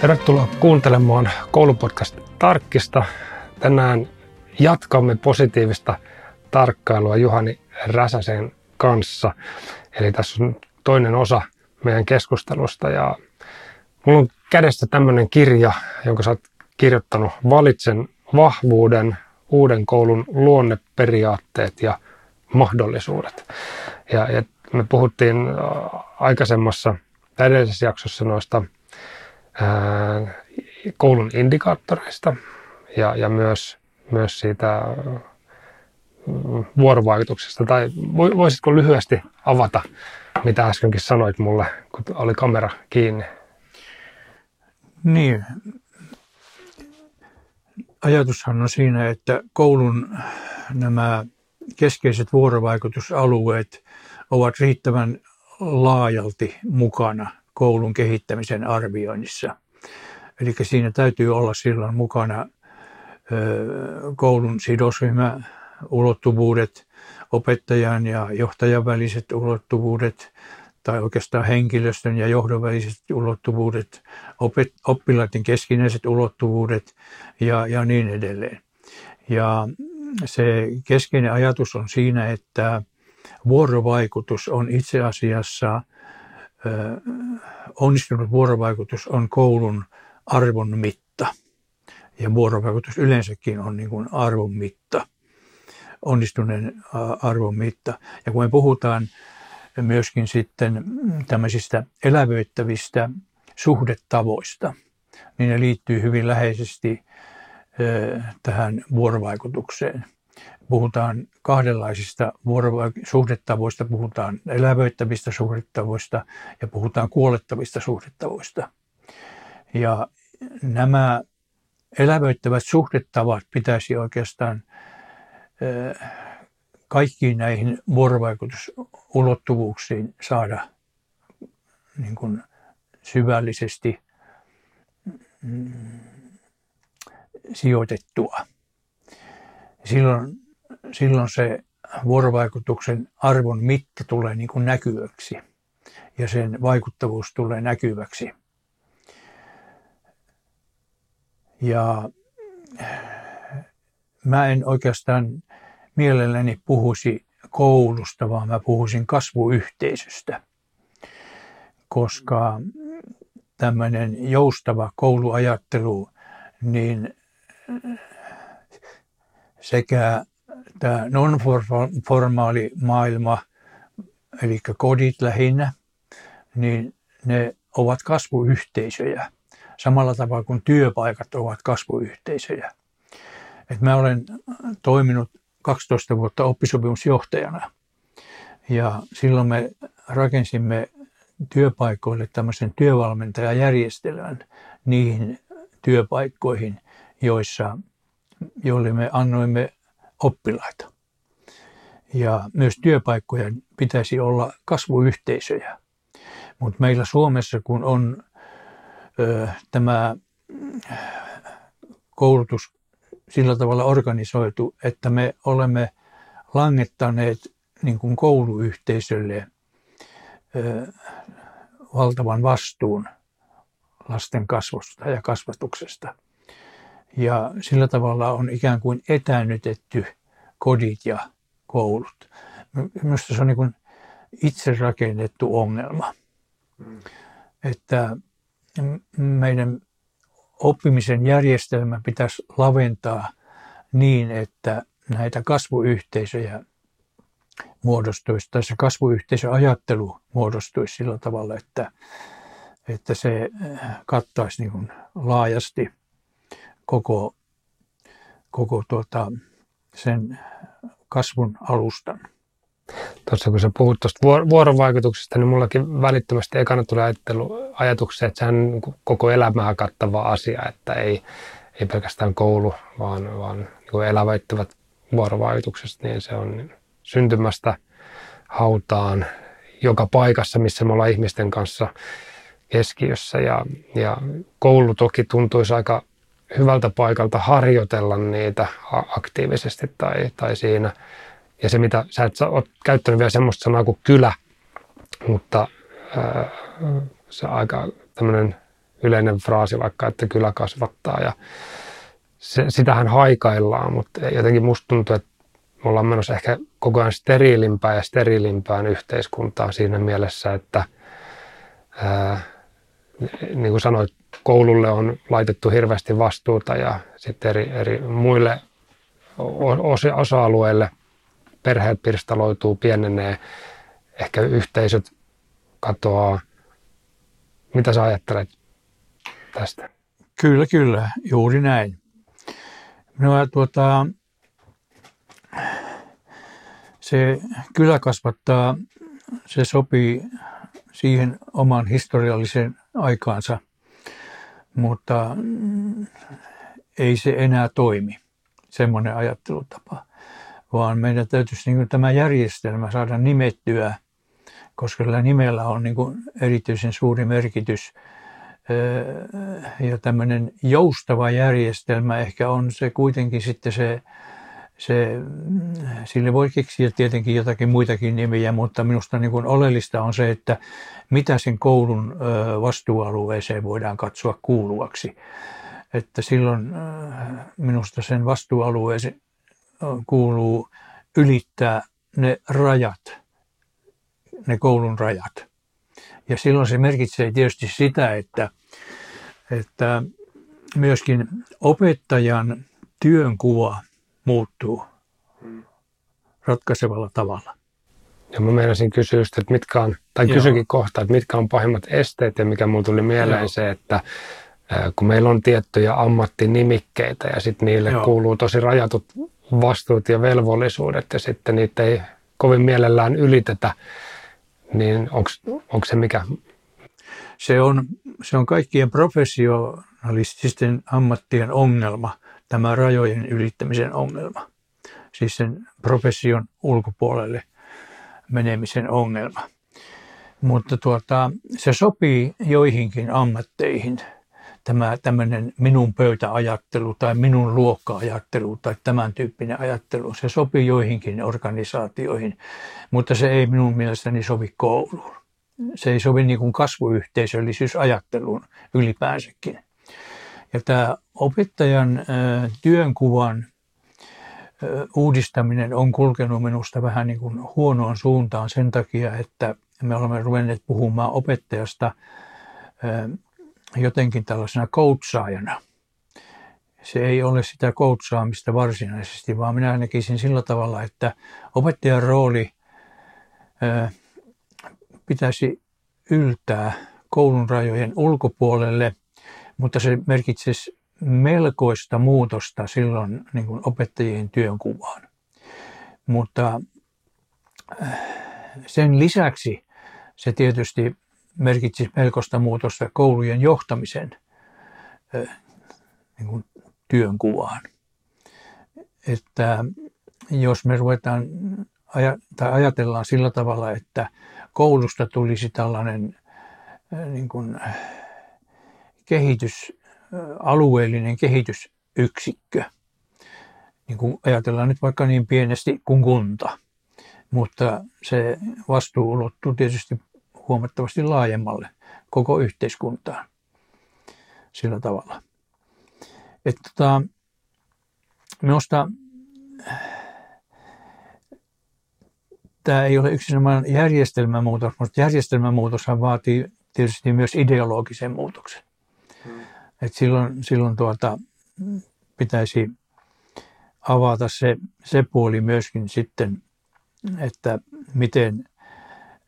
Tervetuloa kuuntelemaan koulupodcast Tarkkista. Tänään jatkamme positiivista tarkkailua Juhani Räsäsen kanssa. Eli tässä on toinen osa meidän keskustelusta ja mulla on kädessä tämmöinen kirja, jonka sä oot kirjoittanut Valitsen vahvuuden, uuden koulun luonneperiaatteet ja mahdollisuudet. Ja, ja me puhuttiin aikaisemmassa edellisessä jaksossa noista koulun indikaattoreista ja, ja myös, myös siitä vuorovaikutuksesta. Tai voisitko lyhyesti avata, mitä äskenkin sanoit mulle, kun oli kamera kiinni? Niin. Ajatushan on siinä, että koulun nämä keskeiset vuorovaikutusalueet ovat riittävän laajalti mukana koulun kehittämisen arvioinnissa. Eli siinä täytyy olla silloin mukana koulun sidosryhmä ulottuvuudet, opettajan ja johtajan väliset ulottuvuudet, tai oikeastaan henkilöstön ja johdon väliset ulottuvuudet, oppilaiden keskinäiset ulottuvuudet ja, ja niin edelleen. Ja se keskeinen ajatus on siinä, että vuorovaikutus on itse asiassa, onnistunut vuorovaikutus on koulun arvon mitta. Ja vuorovaikutus yleensäkin on niin kuin arvon mitta, onnistuneen arvon mitta. Ja kun me puhutaan myöskin sitten tämmöisistä elävöittävistä suhdetavoista, niin ne liittyy hyvin läheisesti tähän vuorovaikutukseen. Puhutaan kahdenlaisista suhdetavoista, puhutaan elävöittävistä suhdetavoista ja puhutaan kuolettavista suhdetavoista. Ja nämä elävöittävät suhdetavat pitäisi oikeastaan kaikkiin näihin vuorovaikutusulottuvuuksiin saada niin kuin syvällisesti mm, sijoitettua. Silloin, silloin se vuorovaikutuksen arvon mitta tulee niin kuin näkyväksi ja sen vaikuttavuus tulee näkyväksi. Ja mä en oikeastaan mielelläni puhuisi koulusta, vaan mä puhuisin kasvuyhteisöstä, koska tämmöinen joustava kouluajattelu, niin sekä tämä non-formaali maailma, eli kodit lähinnä, niin ne ovat kasvuyhteisöjä samalla tavalla kuin työpaikat ovat kasvuyhteisöjä. Et mä olen toiminut 12 vuotta oppisopimusjohtajana ja silloin me rakensimme työpaikoille tämmöisen työvalmentajajärjestelmän niihin työpaikkoihin, joissa, joille me annoimme oppilaita. Ja myös työpaikkojen pitäisi olla kasvuyhteisöjä. Mutta meillä Suomessa, kun on ö, tämä koulutus sillä tavalla organisoitu, että me olemme langettaneet niin kuin kouluyhteisölle ö, valtavan vastuun lasten kasvusta ja kasvatuksesta. Ja sillä tavalla on ikään kuin etänytetty kodit ja koulut. Minusta se on niin kuin itse rakennettu ongelma. Mm. Että meidän oppimisen järjestelmä pitäisi laventaa niin, että näitä kasvuyhteisöjä muodostuisi, tai se kasvuyhteisöajattelu muodostuisi sillä tavalla, että, että se kattaisi niin kuin laajasti koko, koko tuota, sen kasvun alustan. Tuossa kun sä puhut tuosta vuorovaikutuksesta, niin mullakin välittömästi ekana tulee ajattelu, ajatuksia, että sehän on koko elämää kattava asia, että ei, ei pelkästään koulu, vaan, vaan niin elävöittävät vuorovaikutuksesta, niin se on syntymästä hautaan joka paikassa, missä me ollaan ihmisten kanssa keskiössä. Ja, ja koulu toki tuntuisi aika hyvältä paikalta harjoitella niitä aktiivisesti tai, tai siinä – ja se, mitä sä et ole käyttänyt vielä semmoista sanaa kuin kylä, mutta ää, se aika tämmöinen yleinen fraasi vaikka, että kylä kasvattaa ja se, sitähän haikaillaan, mutta jotenkin musta tuntuu, että me ollaan menossa ehkä koko ajan steriilimpään ja steriilimpään yhteiskuntaan siinä mielessä, että ää, niin kuin sanoit, koululle on laitettu hirveästi vastuuta ja sitten eri, eri muille osa-alueille perheet pirstaloituu, pienenee, ehkä yhteisöt katoaa. Mitä sä ajattelet tästä? Kyllä, kyllä, juuri näin. No, tuota, se kylä kasvattaa, se sopii siihen oman historiallisen aikaansa, mutta ei se enää toimi, semmoinen ajattelutapa. Vaan meidän täytyisi niin tämä järjestelmä saada nimettyä, koska sillä nimellä on niin erityisen suuri merkitys. Ja tämmöinen joustava järjestelmä ehkä on se kuitenkin sitten se se, sille voi keksiä tietenkin jotakin muitakin nimiä, mutta minusta niin kuin oleellista on se, että mitä sen koulun vastuualueeseen voidaan katsoa kuuluvaksi. Että silloin minusta sen vastuualueeseen kuuluu ylittää ne rajat, ne koulun rajat. Ja silloin se merkitsee tietysti sitä, että, että myöskin opettajan työnkuva – muuttuu ratkaisevalla tavalla. Ja mä meinasin kysyä just, että mitkä on, tai kysynkin kohta, että mitkä on pahimmat esteet ja mikä mulla tuli mieleen Joo. se, että kun meillä on tiettyjä ammattinimikkeitä ja sitten niille Joo. kuuluu tosi rajatut vastuut ja velvollisuudet ja sitten niitä ei kovin mielellään ylitetä, niin onko se mikä? Se on, se on kaikkien professionalististen ammattien ongelma – tämä rajojen ylittämisen ongelma, siis sen profession ulkopuolelle menemisen ongelma. Mutta tuota, se sopii joihinkin ammatteihin, tämä tämmöinen minun pöytäajattelu tai minun luokkaajattelu tai tämän tyyppinen ajattelu. Se sopii joihinkin organisaatioihin, mutta se ei minun mielestäni sovi kouluun. Se ei sovi niin kuin kasvuyhteisöllisyysajatteluun ylipäänsäkin. Ja tämä opettajan työnkuvan uudistaminen on kulkenut minusta vähän niin kuin huonoon suuntaan sen takia, että me olemme ruvenneet puhumaan opettajasta jotenkin tällaisena coachaajana. Se ei ole sitä coachaamista varsinaisesti, vaan minä näkisin sillä tavalla, että opettajan rooli pitäisi yltää koulun rajojen ulkopuolelle – mutta se merkitsisi melkoista muutosta silloin niin kuin opettajien työnkuvaan. Mutta äh, sen lisäksi se tietysti merkitsisi melkoista muutosta koulujen johtamisen äh, niin kuin työnkuvaan. Että jos me ruvetaan tai ajatellaan sillä tavalla, että koulusta tulisi tällainen äh, niin kuin, kehitys, alueellinen kehitysyksikkö. Niin kuin ajatellaan nyt vaikka niin pienesti kuin kunta, mutta se vastuu ulottuu tietysti huomattavasti laajemmalle koko yhteiskuntaan sillä tavalla. Että tota, minusta tämä ei ole yksinomaan järjestelmämuutos, mutta järjestelmämuutoshan vaatii tietysti myös ideologisen muutoksen. Et silloin silloin tuota, pitäisi avata se, se puoli myöskin sitten, että miten,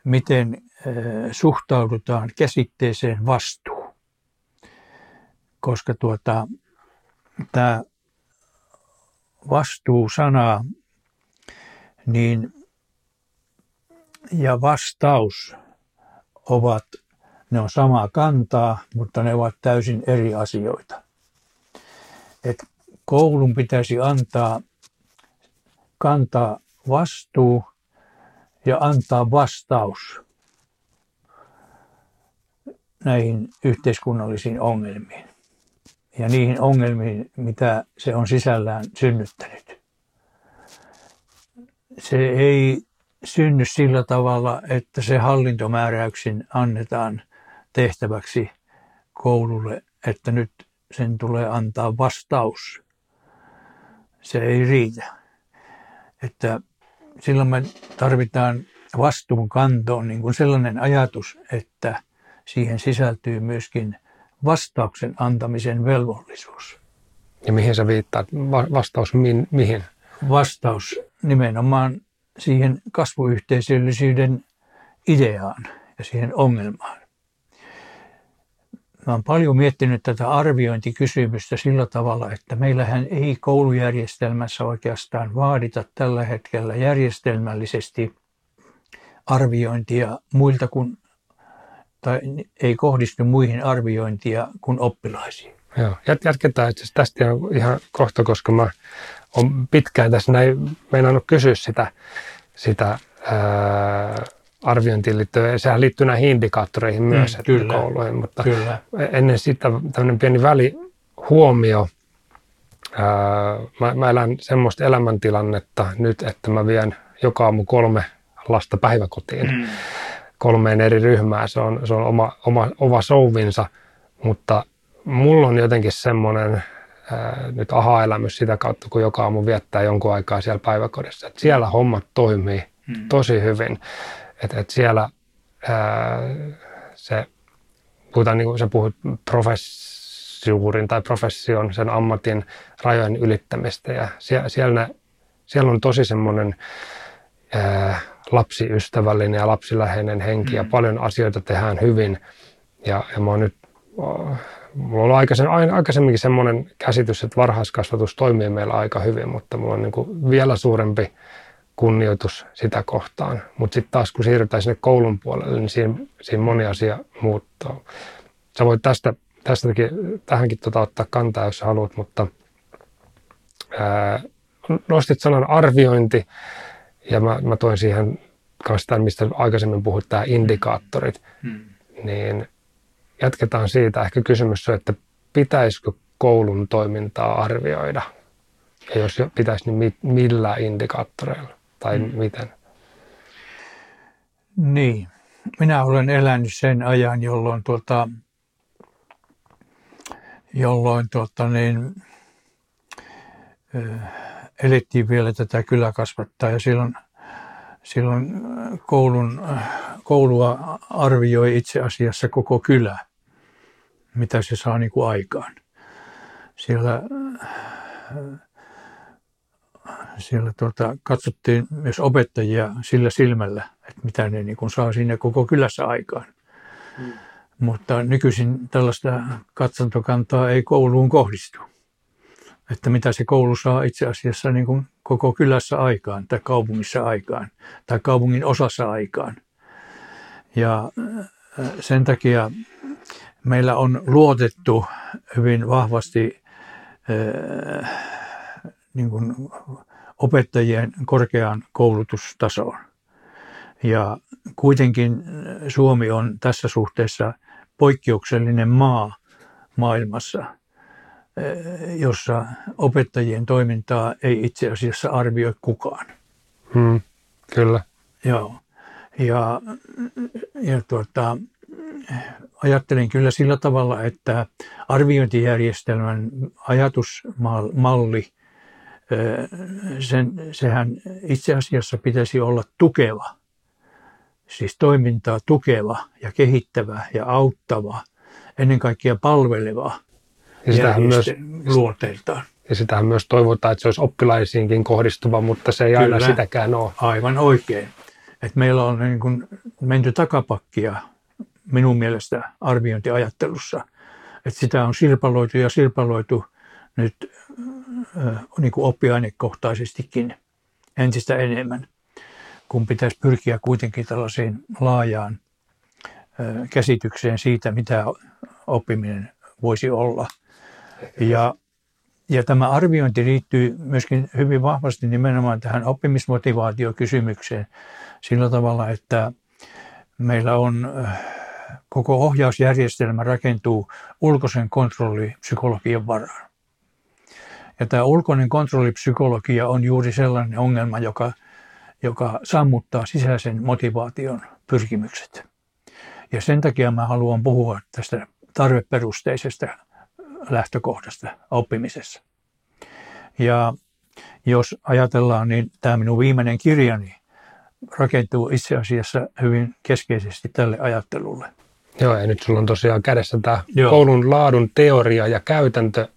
miten suhtaudutaan käsitteeseen vastuu. Koska tuota, tämä vastuu-sana niin, ja vastaus ovat ne on samaa kantaa, mutta ne ovat täysin eri asioita. Et koulun pitäisi antaa, kantaa vastuu ja antaa vastaus näihin yhteiskunnallisiin ongelmiin ja niihin ongelmiin, mitä se on sisällään synnyttänyt. Se ei synny sillä tavalla, että se hallintomääräyksin annetaan tehtäväksi koululle, että nyt sen tulee antaa vastaus. Se ei riitä. Että silloin me tarvitaan vastuunkantoon niin kuin sellainen ajatus, että siihen sisältyy myöskin vastauksen antamisen velvollisuus. Ja mihin sä viittaat? Vastaus min, mihin? Vastaus nimenomaan siihen kasvuyhteisöllisyyden ideaan ja siihen ongelmaan. Mä olen paljon miettinyt tätä arviointikysymystä sillä tavalla, että meillähän ei koulujärjestelmässä oikeastaan vaadita tällä hetkellä järjestelmällisesti arviointia muilta kuin, tai ei kohdistu muihin arviointia kuin oppilaisiin. Joo, jatketaan itse tästä ihan kohta, koska mä olen pitkään tässä näin meinannut kysyä sitä, sitä ää, arviointiin liittyy, sehän liittyy näihin indikaattoreihin mm, myös, mm, että kyllä, kouluihin, mutta kyllä. ennen sitä tämmöinen pieni välihuomio. Ää, mä, mä elän semmoista elämäntilannetta nyt, että mä vien joka aamu kolme lasta päiväkotiin mm. kolmeen eri ryhmään. Se on, se on oma, oma, oma souvinsa, mutta mulla on jotenkin semmoinen ää, nyt aha-elämys sitä kautta, kun joka aamu viettää jonkun aikaa siellä päiväkodissa. Että siellä hommat toimii mm. tosi hyvin. Että et siellä ää, se, puhutaan niin kuin sä puhut professuurin tai profession, sen ammatin rajojen ylittämistä ja siellä, siellä, siellä on tosi semmoinen ää, lapsiystävällinen ja lapsiläheinen henki mm. ja paljon asioita tehdään hyvin. Ja, ja mä oon nyt, mulla on aikaisemmin, aikaisemminkin semmoinen käsitys, että varhaiskasvatus toimii meillä aika hyvin, mutta mulla on niin kuin vielä suurempi kunnioitus sitä kohtaan. Mutta sitten taas kun siirrytään sinne koulun puolelle, niin siinä, siinä moni asia muuttuu. Sä voit tästä, tästäkin, tähänkin tota ottaa kantaa, jos haluat, mutta ää, nostit sanan arviointi ja mä, mä toin siihen kanssa tämän, mistä aikaisemmin puhuit, tämä indikaattorit, hmm. niin jatketaan siitä. Ehkä kysymys on, että pitäisikö koulun toimintaa arvioida? Ja jos pitäisi, niin millä indikaattoreilla? Tai mm. miten? Niin. Minä olen elänyt sen ajan, jolloin, tuota, jolloin tuota, niin, elettiin vielä tätä kyläkasvattaa ja silloin, silloin koulun, koulua arvioi itse asiassa koko kylä, mitä se saa niin kuin aikaan. Siellä siellä tuota, katsottiin myös opettajia sillä silmällä, että mitä ne niin kuin saa siinä koko kylässä aikaan. Mm. Mutta nykyisin tällaista katsontokantaa ei kouluun kohdistu. Että mitä se koulu saa itse asiassa niin kuin koko kylässä aikaan tai kaupungissa aikaan tai kaupungin osassa aikaan. Ja äh, sen takia meillä on luotettu hyvin vahvasti äh, niin kuin opettajien korkeaan koulutustasoon. Ja kuitenkin Suomi on tässä suhteessa poikkeuksellinen maa maailmassa, jossa opettajien toimintaa ei itse asiassa arvioi kukaan. Hmm, kyllä. Joo. Ja, ja tuota, ajattelen kyllä sillä tavalla, että arviointijärjestelmän ajatusmalli sen, sehän itse asiassa pitäisi olla tukeva, siis toimintaa tukeva ja kehittävä ja auttava, ennen kaikkea palveleva ja sitähän myös, luonteeltaan. Ja sitähän myös toivotaan, että se olisi oppilaisiinkin kohdistuva, mutta se ei Kyllä, aina sitäkään ole. Aivan oikein. Et meillä on niin kuin menty takapakkia minun mielestä arviointiajattelussa. että sitä on sirpaloitu ja sirpaloitu nyt niin kuin oppiainekohtaisestikin entistä enemmän, kun pitäisi pyrkiä kuitenkin tällaiseen laajaan käsitykseen siitä, mitä oppiminen voisi olla. Ja, ja tämä arviointi liittyy myöskin hyvin vahvasti nimenomaan tähän oppimismotivaatiokysymykseen sillä tavalla, että meillä on koko ohjausjärjestelmä rakentuu ulkoisen kontrollipsykologian varaan. Ja tämä ulkoinen kontrollipsykologia on juuri sellainen ongelma, joka, joka sammuttaa sisäisen motivaation pyrkimykset. Ja sen takia mä haluan puhua tästä tarveperusteisesta lähtökohdasta oppimisessa. Ja jos ajatellaan, niin tämä minun viimeinen kirjani rakentuu itse asiassa hyvin keskeisesti tälle ajattelulle. Joo, ja nyt sulla on tosiaan kädessä tämä Joo. koulun laadun teoria ja käytäntö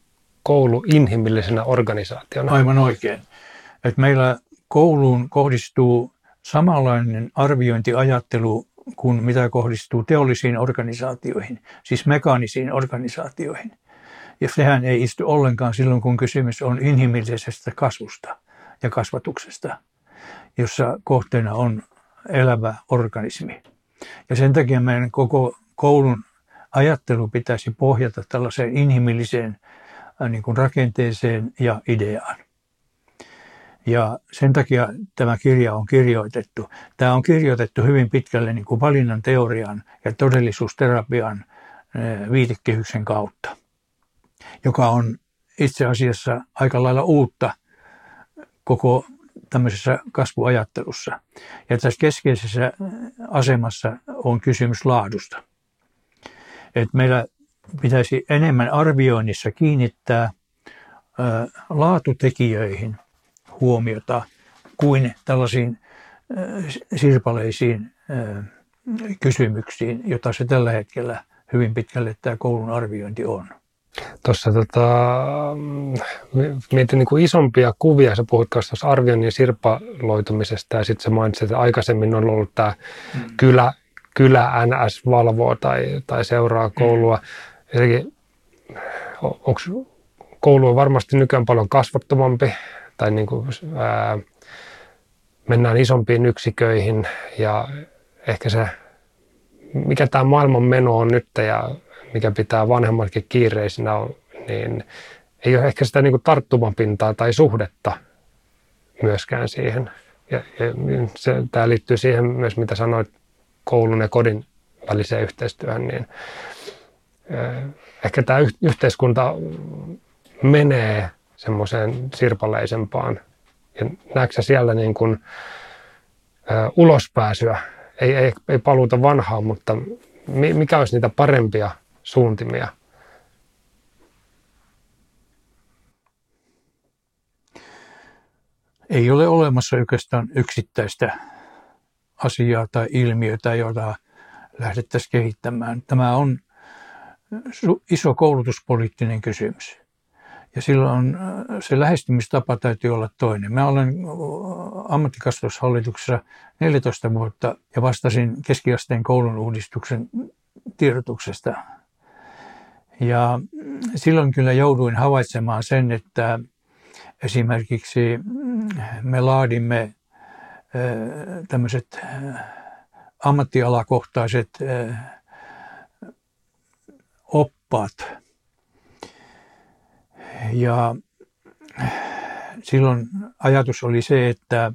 koulu inhimillisenä organisaationa. Aivan oikein. että meillä kouluun kohdistuu samanlainen arviointiajattelu kuin mitä kohdistuu teollisiin organisaatioihin, siis mekaanisiin organisaatioihin. Ja sehän ei istu ollenkaan silloin, kun kysymys on inhimillisestä kasvusta ja kasvatuksesta, jossa kohteena on elävä organismi. Ja sen takia meidän koko koulun ajattelu pitäisi pohjata tällaiseen inhimilliseen niin kuin rakenteeseen ja ideaan. Ja sen takia tämä kirja on kirjoitettu. Tämä on kirjoitettu hyvin pitkälle niin kuin valinnan teorian ja todellisuusterapian äh, viitekehyksen kautta, joka on itse asiassa aika lailla uutta koko tämmöisessä kasvuajattelussa. Ja tässä keskeisessä äh, asemassa on kysymys laadusta että meillä pitäisi enemmän arvioinnissa kiinnittää laatutekijöihin huomiota kuin tällaisiin sirpaleisiin kysymyksiin, jota se tällä hetkellä hyvin pitkälle tämä koulun arviointi on. Tuossa tota, mietin niin kuin isompia kuvia, sä puhut tuossa arvioinnin sirpaloitumisesta ja sitten sä mainitsit, että aikaisemmin on ollut tämä mm. kylä, kylä NS valvoo tai, tai seuraa mm. koulua. Mm. Eli onko koulu on varmasti nykyään paljon kasvattomampi tai niin kuin, ää, mennään isompiin yksiköihin ja ehkä se, mikä tämä maailman meno on nyt ja mikä pitää vanhemmatkin kiireisinä niin ei ole ehkä sitä niin kuin tarttumapintaa tai suhdetta myöskään siihen. Ja, ja se, tämä liittyy siihen myös, mitä sanoit koulun ja kodin väliseen yhteistyöhön, niin ehkä tämä yhteiskunta menee semmoiseen sirpaleisempaan. Ja näetkö siellä niin kuin, ulospääsyä? Ei, ei, ei paluuta vanhaan, mutta mikä olisi niitä parempia suuntimia? Ei ole olemassa oikeastaan yksittäistä asiaa tai ilmiötä, jota lähdettäisiin kehittämään. Tämä on iso koulutuspoliittinen kysymys. Ja silloin äh, se lähestymistapa täytyy olla toinen. Mä olen ammattikasvatushallituksessa 14 vuotta ja vastasin keskiasteen koulun uudistuksen tiedotuksesta. Ja silloin kyllä jouduin havaitsemaan sen, että esimerkiksi me laadimme tämmöiset ammattialakohtaiset oppaat. Ja silloin ajatus oli se, että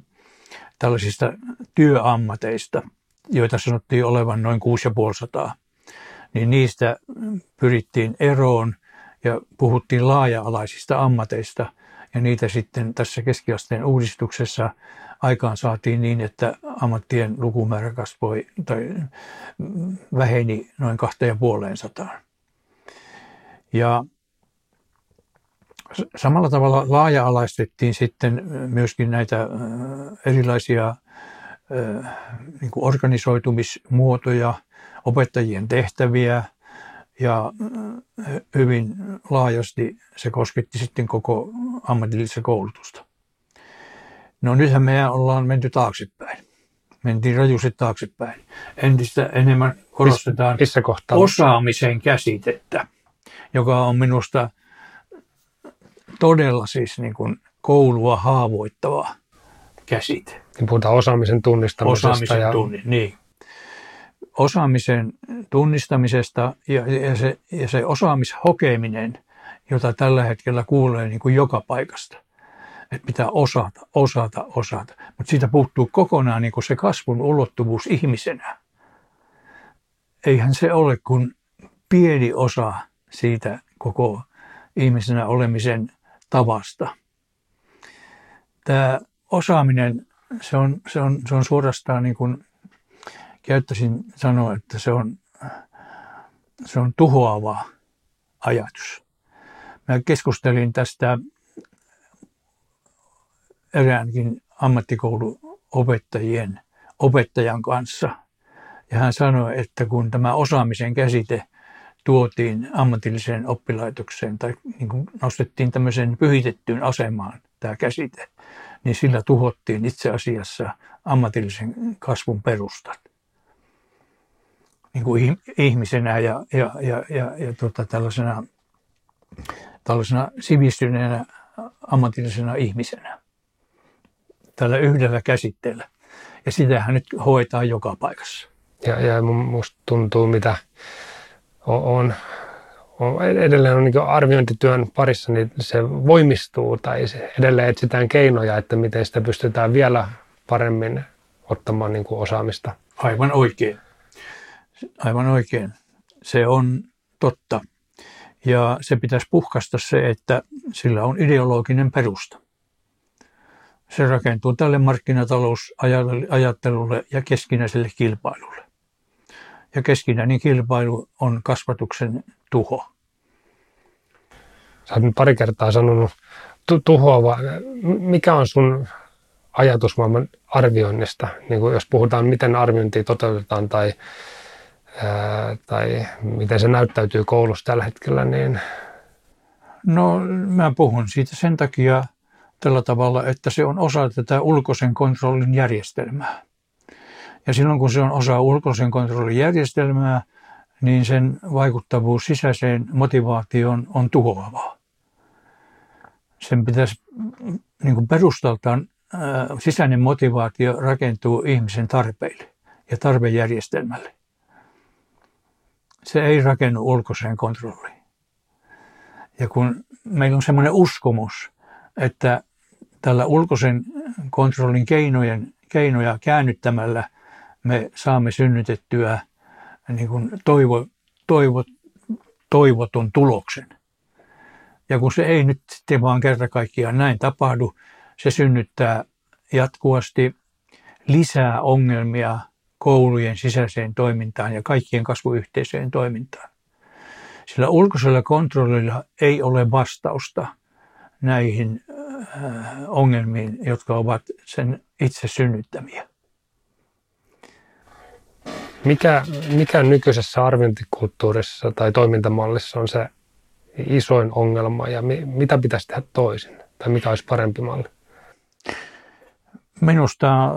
tällaisista työammateista, joita sanottiin olevan noin 6500, niin niistä pyrittiin eroon ja puhuttiin laaja-alaisista ammateista – ja niitä sitten tässä keskiasteen uudistuksessa aikaan saatiin niin, että ammattien lukumäärä kasvoi tai väheni noin kahteen ja puoleen sataan. Ja samalla tavalla laaja-alaistettiin sitten myöskin näitä erilaisia niin kuin organisoitumismuotoja, opettajien tehtäviä – ja äh, hyvin laajasti se kosketti sitten koko ammatillista koulutusta. No nythän me ollaan menty taaksepäin. Mentiin rajusti taaksepäin. Entistä enemmän korostetaan missä osaamisen käsitettä, joka on minusta todella siis niin kuin koulua haavoittava käsite. Niin puhutaan osaamisen tunnistamisesta. Osaamisen ja... tunni, niin osaamisen tunnistamisesta ja, ja, se, ja se osaamishokeminen, jota tällä hetkellä kuulee niin kuin joka paikasta. Että pitää osata, osata, osata. Mutta siitä puuttuu kokonaan niin kuin se kasvun ulottuvuus ihmisenä. Eihän se ole kuin pieni osa siitä koko ihmisenä olemisen tavasta. Tämä osaaminen, se on, se on, se on suorastaan niin kuin käyttäisin sanoa, että se on se on tuhoava ajatus. Mä keskustelin tästä eräänkin ammattikouluopettajien opettajan kanssa. Ja hän sanoi, että kun tämä osaamisen käsite tuotiin ammatilliseen oppilaitokseen tai niin kuin nostettiin tämmöiseen pyhitettyyn asemaan tämä käsite, niin sillä tuhottiin itse asiassa ammatillisen kasvun perustat. Niin kuin ihmisenä ja, ja, ja, ja, ja tota, tällaisena, tällaisena sivistyneenä ammatillisena ihmisenä. Tällä yhdellä käsitteellä. Ja sitähän nyt hoitaa joka paikassa. Ja, ja musta tuntuu, mitä on, on edelleen on niin arviointityön parissa, niin se voimistuu tai se edelleen etsitään keinoja, että miten sitä pystytään vielä paremmin ottamaan niin kuin osaamista. Aivan oikein. Aivan oikein. Se on totta. Ja se pitäisi puhkasta se, että sillä on ideologinen perusta. Se rakentuu tälle markkinatalousajattelulle ja keskinäiselle kilpailulle. Ja keskinäinen kilpailu on kasvatuksen tuho. Sä oot pari kertaa sanonut tu- tuhoava. Mikä on sun ajatusmaailman arvioinnista? Niin kuin jos puhutaan, miten arviointia toteutetaan tai, ää, tai miten se näyttäytyy koulussa tällä hetkellä, niin... No mä puhun siitä sen takia tällä tavalla, että se on osa tätä ulkoisen kontrollin järjestelmää. Ja silloin kun se on osa ulkoisen kontrollin järjestelmää, niin sen vaikuttavuus sisäiseen motivaatioon on tuhoavaa. Sen pitäisi niin kuin perustaltaan sisäinen motivaatio rakentuu ihmisen tarpeille ja tarvejärjestelmälle. Se ei rakennu ulkoiseen kontrolliin. Ja kun meillä on semmoinen uskomus, että tällä ulkoisen kontrollin keinojen, keinoja käännyttämällä me saamme synnytettyä niin kuin toivo, toivo, toivotun tuloksen. Ja kun se ei nyt sitten vaan kerta kaikkiaan näin tapahdu, se synnyttää jatkuvasti lisää ongelmia koulujen sisäiseen toimintaan ja kaikkien kasvuyhteisöjen toimintaan. Sillä ulkoisella kontrollilla ei ole vastausta näihin äh, ongelmiin, jotka ovat sen itse synnyttämiä. Mikä, mikä nykyisessä arviointikulttuurissa tai toimintamallissa on se isoin ongelma ja mi, mitä pitäisi tehdä toisin? Tai mikä olisi parempi malli? Minusta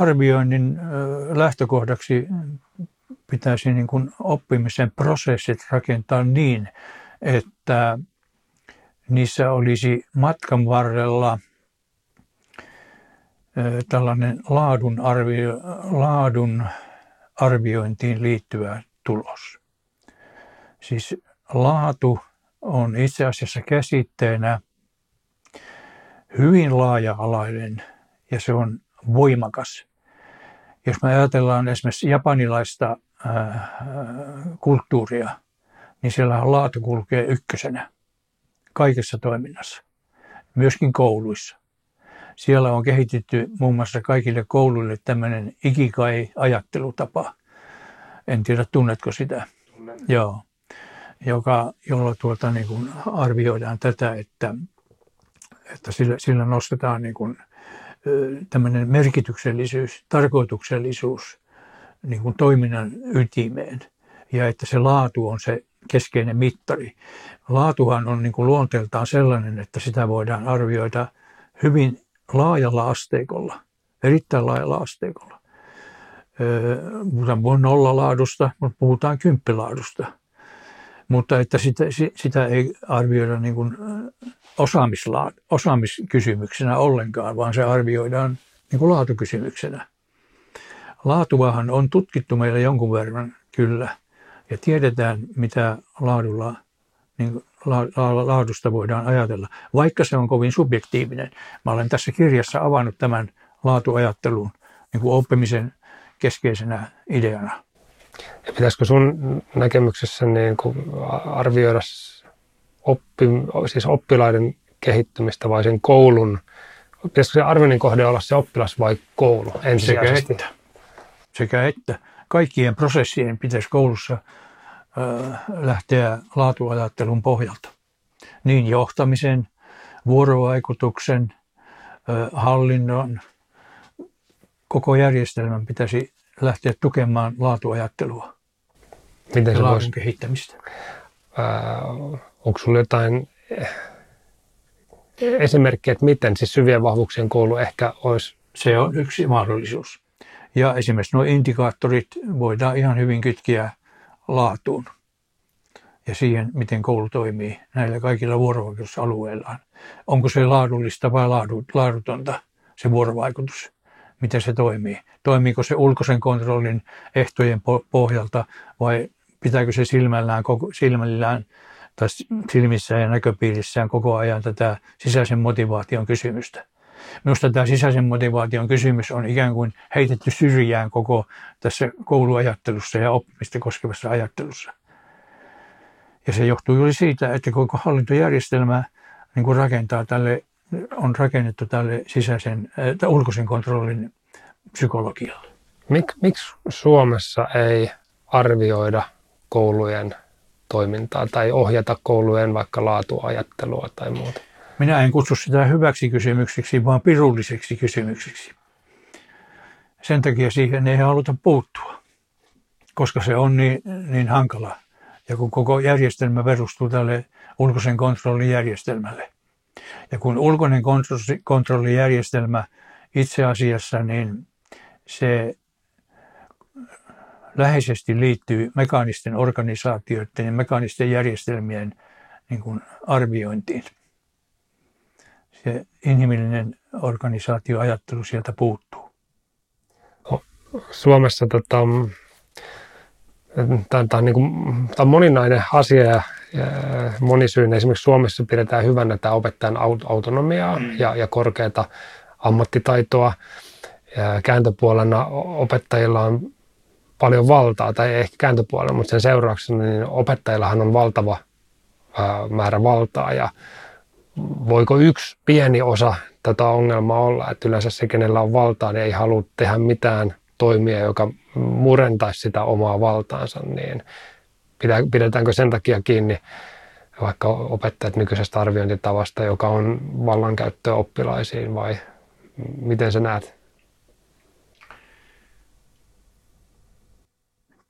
arvioinnin lähtökohdaksi pitäisi niin kuin oppimisen prosessit rakentaa niin, että niissä olisi matkan varrella tällainen laadun, arvio, laadun arviointiin liittyvä tulos. Siis laatu on itse asiassa käsitteenä hyvin laaja-alainen ja se on voimakas. Jos me ajatellaan esimerkiksi japanilaista ää, kulttuuria, niin siellä laatu kulkee ykkösenä kaikessa toiminnassa, myöskin kouluissa. Siellä on kehitetty muun muassa kaikille kouluille tämmöinen ikikai-ajattelutapa. En tiedä, tunnetko sitä? Tunnen. Joo. Joka, jolla tuota, niin kuin arvioidaan tätä, että, että sillä, sillä nostetaan niin kuin, tämmöinen merkityksellisyys, tarkoituksellisuus niin kuin toiminnan ytimeen ja että se laatu on se keskeinen mittari. Laatuhan on niin kuin luonteeltaan sellainen, että sitä voidaan arvioida hyvin laajalla asteikolla, erittäin laajalla asteikolla. Puhutaan nolla laadusta, mutta puhutaan kymppilaadusta. Mutta että sitä, sitä ei arvioida niin kuin osaamiskysymyksenä ollenkaan, vaan se arvioidaan niin kuin laatukysymyksenä. Laatuahan on tutkittu meillä jonkun verran kyllä, ja tiedetään, mitä laadulla niin laadusta voidaan ajatella, vaikka se on kovin subjektiivinen. Mä olen tässä kirjassa avannut tämän laatuajattelun niin kuin oppimisen keskeisenä ideana. Ja pitäisikö sun näkemyksessä niin kuin arvioida oppi, siis oppilaiden kehittymistä vai sen koulun? Pitäisikö se arvioinnin kohde olla se oppilas vai koulu ensisijaisesti? Sekä että. Sekä että. Kaikkien prosessien pitäisi koulussa lähteä laatuajattelun pohjalta. Niin johtamisen, vuorovaikutuksen, hallinnon, koko järjestelmän pitäisi lähteä tukemaan laatuajattelua Miten ja se laadun voisi, kehittämistä. ää, onko sinulla jotain eh, esimerkkejä, että miten siis syvien vahvuuksien koulu ehkä olisi, Se on yksi mahdollisuus. Ja esimerkiksi nuo indikaattorit voidaan ihan hyvin kytkiä laatuun ja siihen, miten koulu toimii näillä kaikilla vuorovaikutusalueillaan. Onko se laadullista vai laadu- laadutonta se vuorovaikutus, miten se toimii. Toimiiko se ulkoisen kontrollin ehtojen po- pohjalta vai pitääkö se silmällään, koko, silmällään tai silmissään ja näköpiirissään koko ajan tätä sisäisen motivaation kysymystä. Minusta tämä sisäisen motivaation kysymys on ikään kuin heitetty syrjään koko tässä kouluajattelussa ja oppimista koskevassa ajattelussa. Ja se johtuu juuri siitä, että koko hallintojärjestelmä niin kuin rakentaa tälle, on rakennettu tälle sisäisen, äh, ulkoisen kontrollin psykologialle. mik, miksi Suomessa ei arvioida koulujen toimintaa tai ohjata koulujen vaikka laatuajattelua tai muuta? Minä en kutsu sitä hyväksi kysymykseksi, vaan pirulliseksi kysymykseksi. Sen takia siihen ei haluta puuttua, koska se on niin, niin hankala. Ja kun koko järjestelmä perustuu tälle ulkoisen kontrollin järjestelmälle. Ja kun ulkoinen kontrolli- kontrollijärjestelmä itse asiassa, niin se läheisesti liittyy mekaanisten organisaatioiden ja mekaanisten järjestelmien niin kuin arviointiin se inhimillinen organisaatioajattelu sieltä puuttuu. Suomessa tota, tämä on, niin kuin, tämä on moninainen asia ja, ja monisyinen. Esimerkiksi Suomessa pidetään hyvänä tämä opettajan aut- autonomiaa mm. ja, ja korkeata ammattitaitoa. Ja kääntöpuolena opettajilla on paljon valtaa, tai ei ehkä kääntöpuolella, mutta sen seurauksena niin opettajillahan on valtava ää, määrä valtaa ja voiko yksi pieni osa tätä ongelmaa olla, että yleensä se, kenellä on valtaa, niin ei halua tehdä mitään toimia, joka murentaisi sitä omaa valtaansa, niin pidetäänkö sen takia kiinni vaikka opettajat nykyisestä arviointitavasta, joka on vallankäyttöä oppilaisiin vai miten sä näet?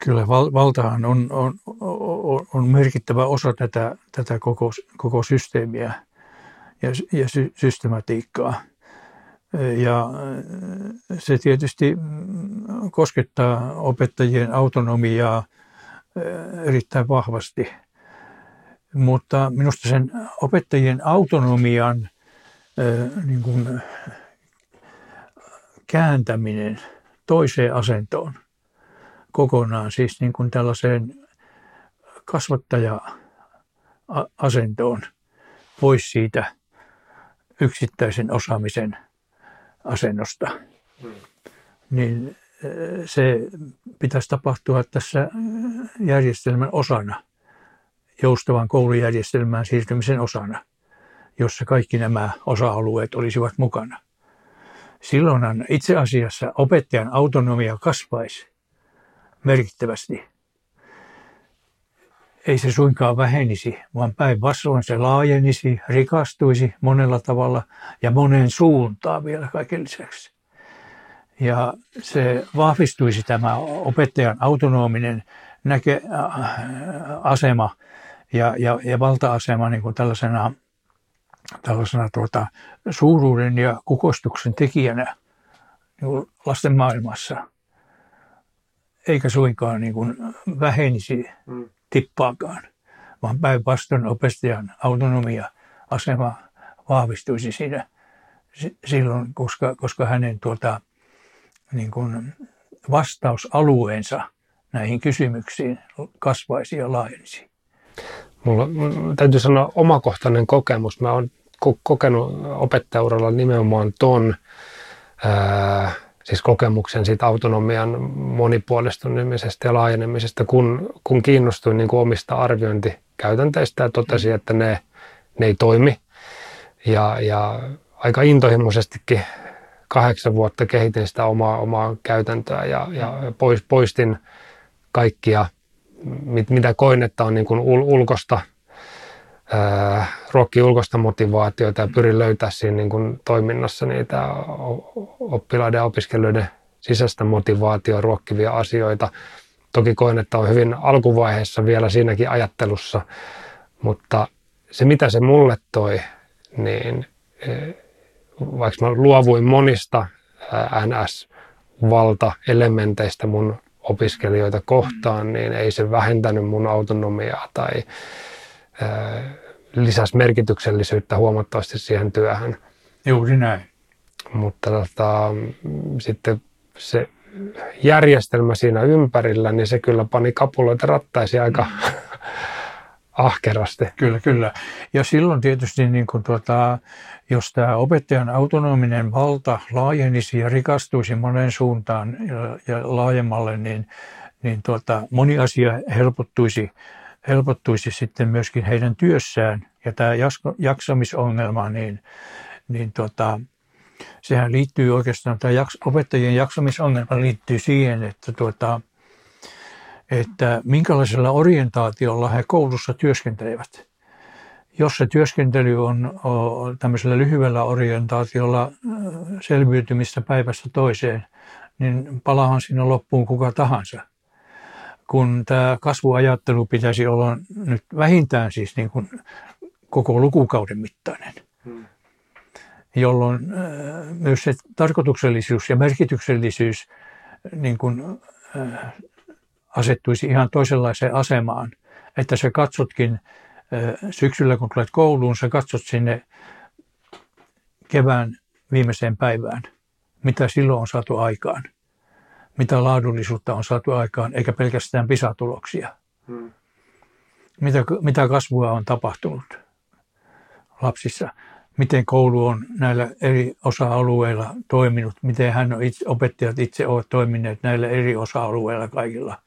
Kyllä val, valtahan on, on, on, on merkittävä osa tätä, tätä koko, koko systeemiä ja, ja sy, systematiikkaa. Ja se tietysti koskettaa opettajien autonomiaa erittäin vahvasti. Mutta minusta sen opettajien autonomian niin kuin kääntäminen toiseen asentoon kokonaan, siis niin kuin tällaiseen kasvattaja-asentoon pois siitä yksittäisen osaamisen asennosta, hmm. niin se pitäisi tapahtua tässä järjestelmän osana, joustavan koulujärjestelmään siirtymisen osana, jossa kaikki nämä osa-alueet olisivat mukana. Silloinhan itse asiassa opettajan autonomia kasvaisi merkittävästi. Ei se suinkaan vähenisi, vaan päinvastoin se laajenisi, rikastuisi monella tavalla ja monen suuntaan vielä kaiken lisäksi. Ja se vahvistuisi tämä opettajan autonominen näke, äh, asema ja, ja, ja valta-asema niin kuin tällaisena, tällaisena tuota, suuruuden ja kukostuksen tekijänä niin lasten maailmassa, eikä suinkaan niin kuin vähenisi tippaakaan, vaan päinvastoin opettajan autonomia asema vahvistuisi siinä silloin, koska, koska hänen tuota, niin kuin vastausalueensa näihin kysymyksiin kasvaisi ja laajenisi. Mulla täytyy sanoa omakohtainen kokemus. Mä oon kokenut opettajauralla nimenomaan ton, ää, siis kokemuksen siitä autonomian monipuolistumisesta ja laajenemisesta, kun, kun kiinnostuin niin kuin omista arviointikäytänteistä ja totesin, että ne, ne ei toimi. Ja, ja aika intohimoisestikin kahdeksan vuotta kehitin sitä omaa, omaa käytäntöä ja, ja poistin kaikkia mit, mitä koin, että on niin kuin ul, ulkosta, ää, ruokkii ulkoista motivaatiota ja pyrin löytää siinä niin kuin toiminnassa niitä oppilaiden ja opiskelijoiden sisäistä motivaatioa ruokkivia asioita. Toki koen, että on hyvin alkuvaiheessa vielä siinäkin ajattelussa, mutta se mitä se mulle toi, niin vaikka mä luovuin monista NS-valta-elementeistä mun opiskelijoita kohtaan, mm. niin ei se vähentänyt mun autonomiaa tai lisäsi merkityksellisyyttä huomattavasti siihen työhön. Juuri näin. Mutta tota, sitten se järjestelmä siinä ympärillä, niin se kyllä pani kapuloita rattaisi aika mm. ahkerasti. Kyllä, kyllä. Ja silloin tietysti niin kuin tuota, jos tämä opettajan autonominen valta laajenisi ja rikastuisi monen suuntaan ja, ja laajemmalle, niin, niin tuota, moni asia helpottuisi, helpottuisi sitten myöskin heidän työssään. Ja tämä jaksamisongelma, niin, niin tuota, sehän liittyy oikeastaan, tämä jaks, opettajien jaksamisongelma liittyy siihen, että, tuota, että minkälaisella orientaatiolla he koulussa työskentelevät jos se työskentely on, tämmöisellä lyhyellä orientaatiolla selviytymistä päivästä toiseen, niin palahan sinne loppuun kuka tahansa. Kun tämä kasvuajattelu pitäisi olla nyt vähintään siis niin kuin koko lukukauden mittainen, hmm. jolloin äh, myös se tarkoituksellisuus ja merkityksellisyys niin kuin, äh, asettuisi ihan toisenlaiseen asemaan, että sä katsotkin syksyllä, kun tulet kouluun, sä katsot sinne kevään viimeiseen päivään, mitä silloin on saatu aikaan, mitä laadullisuutta on saatu aikaan, eikä pelkästään pisatuloksia. Hmm. Mitä, mitä kasvua on tapahtunut lapsissa, miten koulu on näillä eri osa-alueilla toiminut, miten hän on itse, opettajat itse ovat toimineet näillä eri osa-alueilla kaikilla,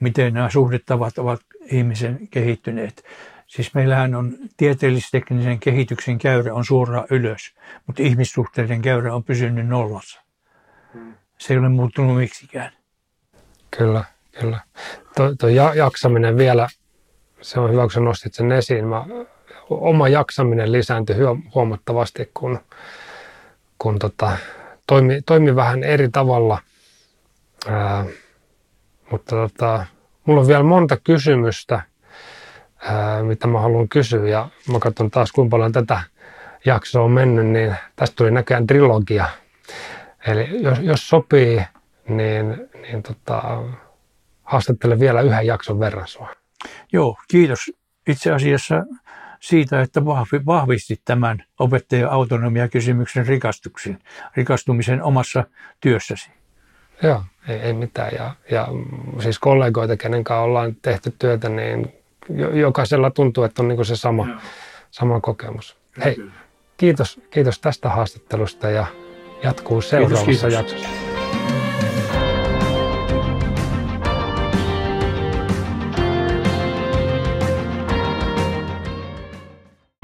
miten nämä suhdetavat ovat ihmisen kehittyneet. Siis meillähän on tieteellisteknisen kehityksen käyrä on suoraan ylös, mutta ihmissuhteiden käyrä on pysynyt nollassa. Se ei ole muuttunut miksikään. Kyllä, kyllä. Tuo, tuo jaksaminen vielä, se on hyvä, kun sä nostit sen esiin. Mä, oma jaksaminen lisääntyi huomattavasti, kun, kun tota, toimi, toimi vähän eri tavalla. Ää, mutta tota, mulla on vielä monta kysymystä – ää, mitä mä haluan kysyä. Ja mä katson taas, kuinka paljon tätä jaksoa on mennyt, niin tästä tuli näköjään trilogia. Eli jos, jos sopii, niin, niin tota, haastattele vielä yhden jakson verran sua. Joo, kiitos itse asiassa siitä, että vahvistit tämän opettajan autonomia-kysymyksen rikastuksen, rikastumisen omassa työssäsi. Joo, ei, ei mitään. Ja, ja siis kollegoita, kenen kanssa ollaan tehty työtä, niin jokaisella tuntuu, että on niin se sama, sama kokemus. Hei, kiitos, kiitos tästä haastattelusta ja jatkuu seuraavassa kiitos, kiitos. jaksossa.